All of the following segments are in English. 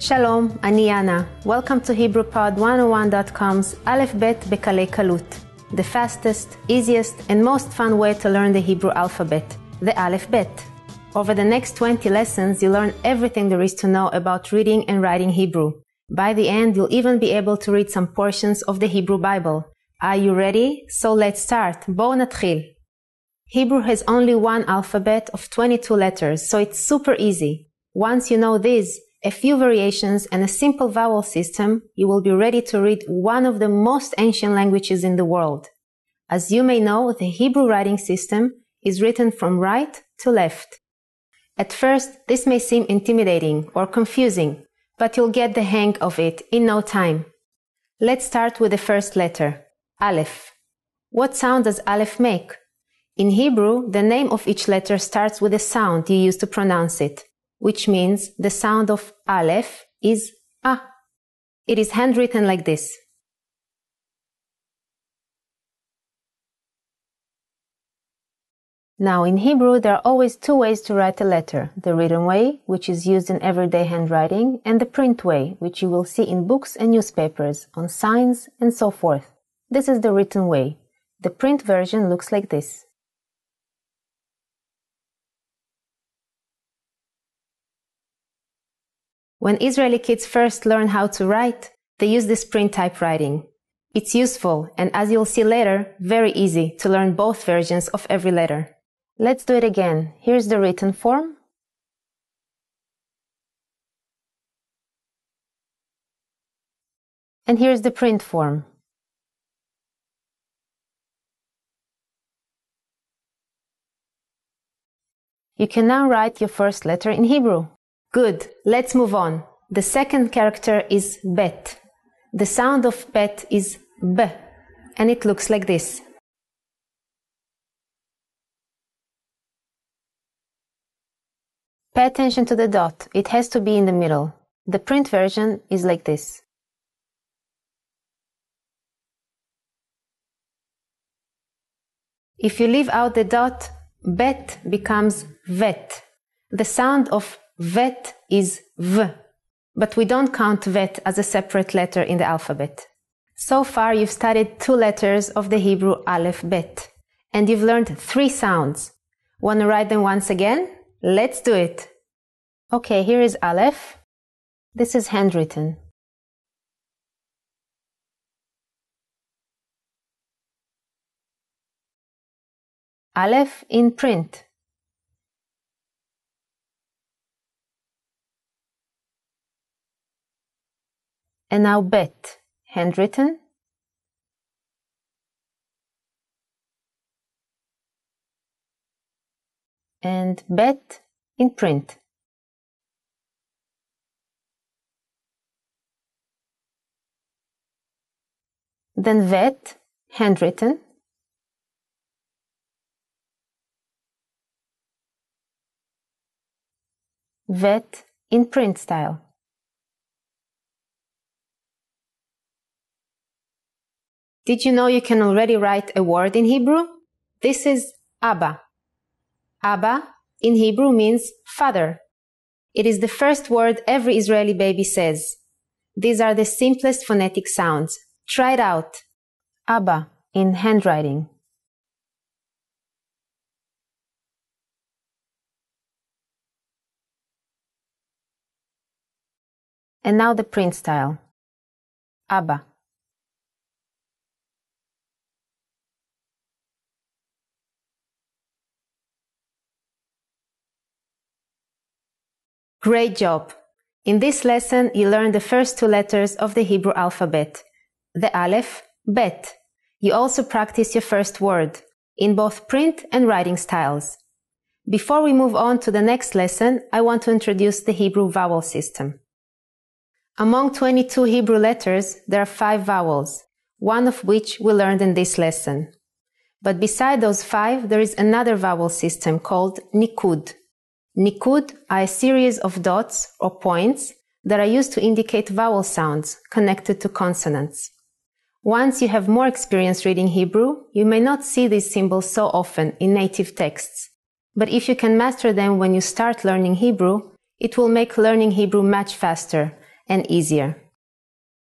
שלום, אני יאנה. Welcome to HebrewPod101.com's Aleph Bet Bekalei Kalut, the fastest, easiest, and most fun way to learn the Hebrew alphabet, the Aleph Bet. Over the next 20 lessons, you learn everything there is to know about reading and writing Hebrew. By the end, you'll even be able to read some portions of the Hebrew Bible. Are you ready? So let's start. בואו נתחיל. Hebrew has only one alphabet of 22 letters, so it's super easy. Once you know these, a few variations and a simple vowel system, you will be ready to read one of the most ancient languages in the world. As you may know, the Hebrew writing system is written from right to left. At first, this may seem intimidating or confusing, but you'll get the hang of it in no time. Let's start with the first letter, Aleph. What sound does Aleph make? In Hebrew, the name of each letter starts with the sound you use to pronounce it which means the sound of Aleph is A. It is handwritten like this. Now, in Hebrew, there are always two ways to write a letter the written way, which is used in everyday handwriting, and the print way, which you will see in books and newspapers, on signs, and so forth. This is the written way. The print version looks like this. When Israeli kids first learn how to write, they use this print typewriting. It's useful and as you'll see later, very easy to learn both versions of every letter. Let's do it again. Here's the written form. And here's the print form. You can now write your first letter in Hebrew. Good. Let's move on. The second character is bet. The sound of bet is b, and it looks like this. Pay attention to the dot. It has to be in the middle. The print version is like this. If you leave out the dot, bet becomes vet. The sound of Vet is V, but we don't count vet as a separate letter in the alphabet. So far, you've studied two letters of the Hebrew Aleph Bet, and you've learned three sounds. Want to write them once again? Let's do it. Okay, here is Aleph. This is handwritten. Aleph in print. And now bet, handwritten. And bet in print. Then vet, handwritten. Vet in print style. Did you know you can already write a word in Hebrew? This is Abba. Abba in Hebrew means father. It is the first word every Israeli baby says. These are the simplest phonetic sounds. Try it out. Abba in handwriting. And now the print style. Abba. Great job! In this lesson, you learned the first two letters of the Hebrew alphabet, the Aleph, Bet. You also practice your first word, in both print and writing styles. Before we move on to the next lesson, I want to introduce the Hebrew vowel system. Among 22 Hebrew letters, there are five vowels, one of which we learned in this lesson. But beside those five, there is another vowel system called Nikud. Nikud are a series of dots or points that are used to indicate vowel sounds connected to consonants. Once you have more experience reading Hebrew, you may not see these symbols so often in native texts. But if you can master them when you start learning Hebrew, it will make learning Hebrew much faster, and easier.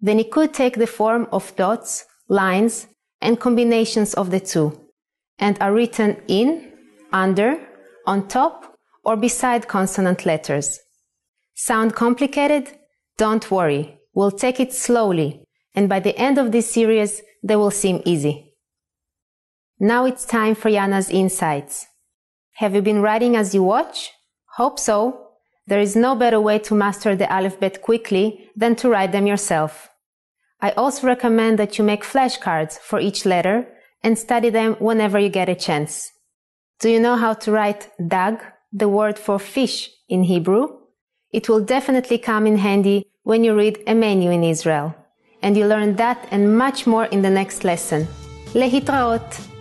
The Nikud take the form of dots, lines, and combinations of the two, and are written in, under, on top, or beside consonant letters. Sound complicated? Don't worry. We'll take it slowly, and by the end of this series, they will seem easy. Now it's time for Yana's insights. Have you been writing as you watch? Hope so. There is no better way to master the alphabet quickly than to write them yourself. I also recommend that you make flashcards for each letter and study them whenever you get a chance. Do you know how to write dag, the word for fish in Hebrew? It will definitely come in handy when you read a menu in Israel. And you learn that and much more in the next lesson. Lehitraot!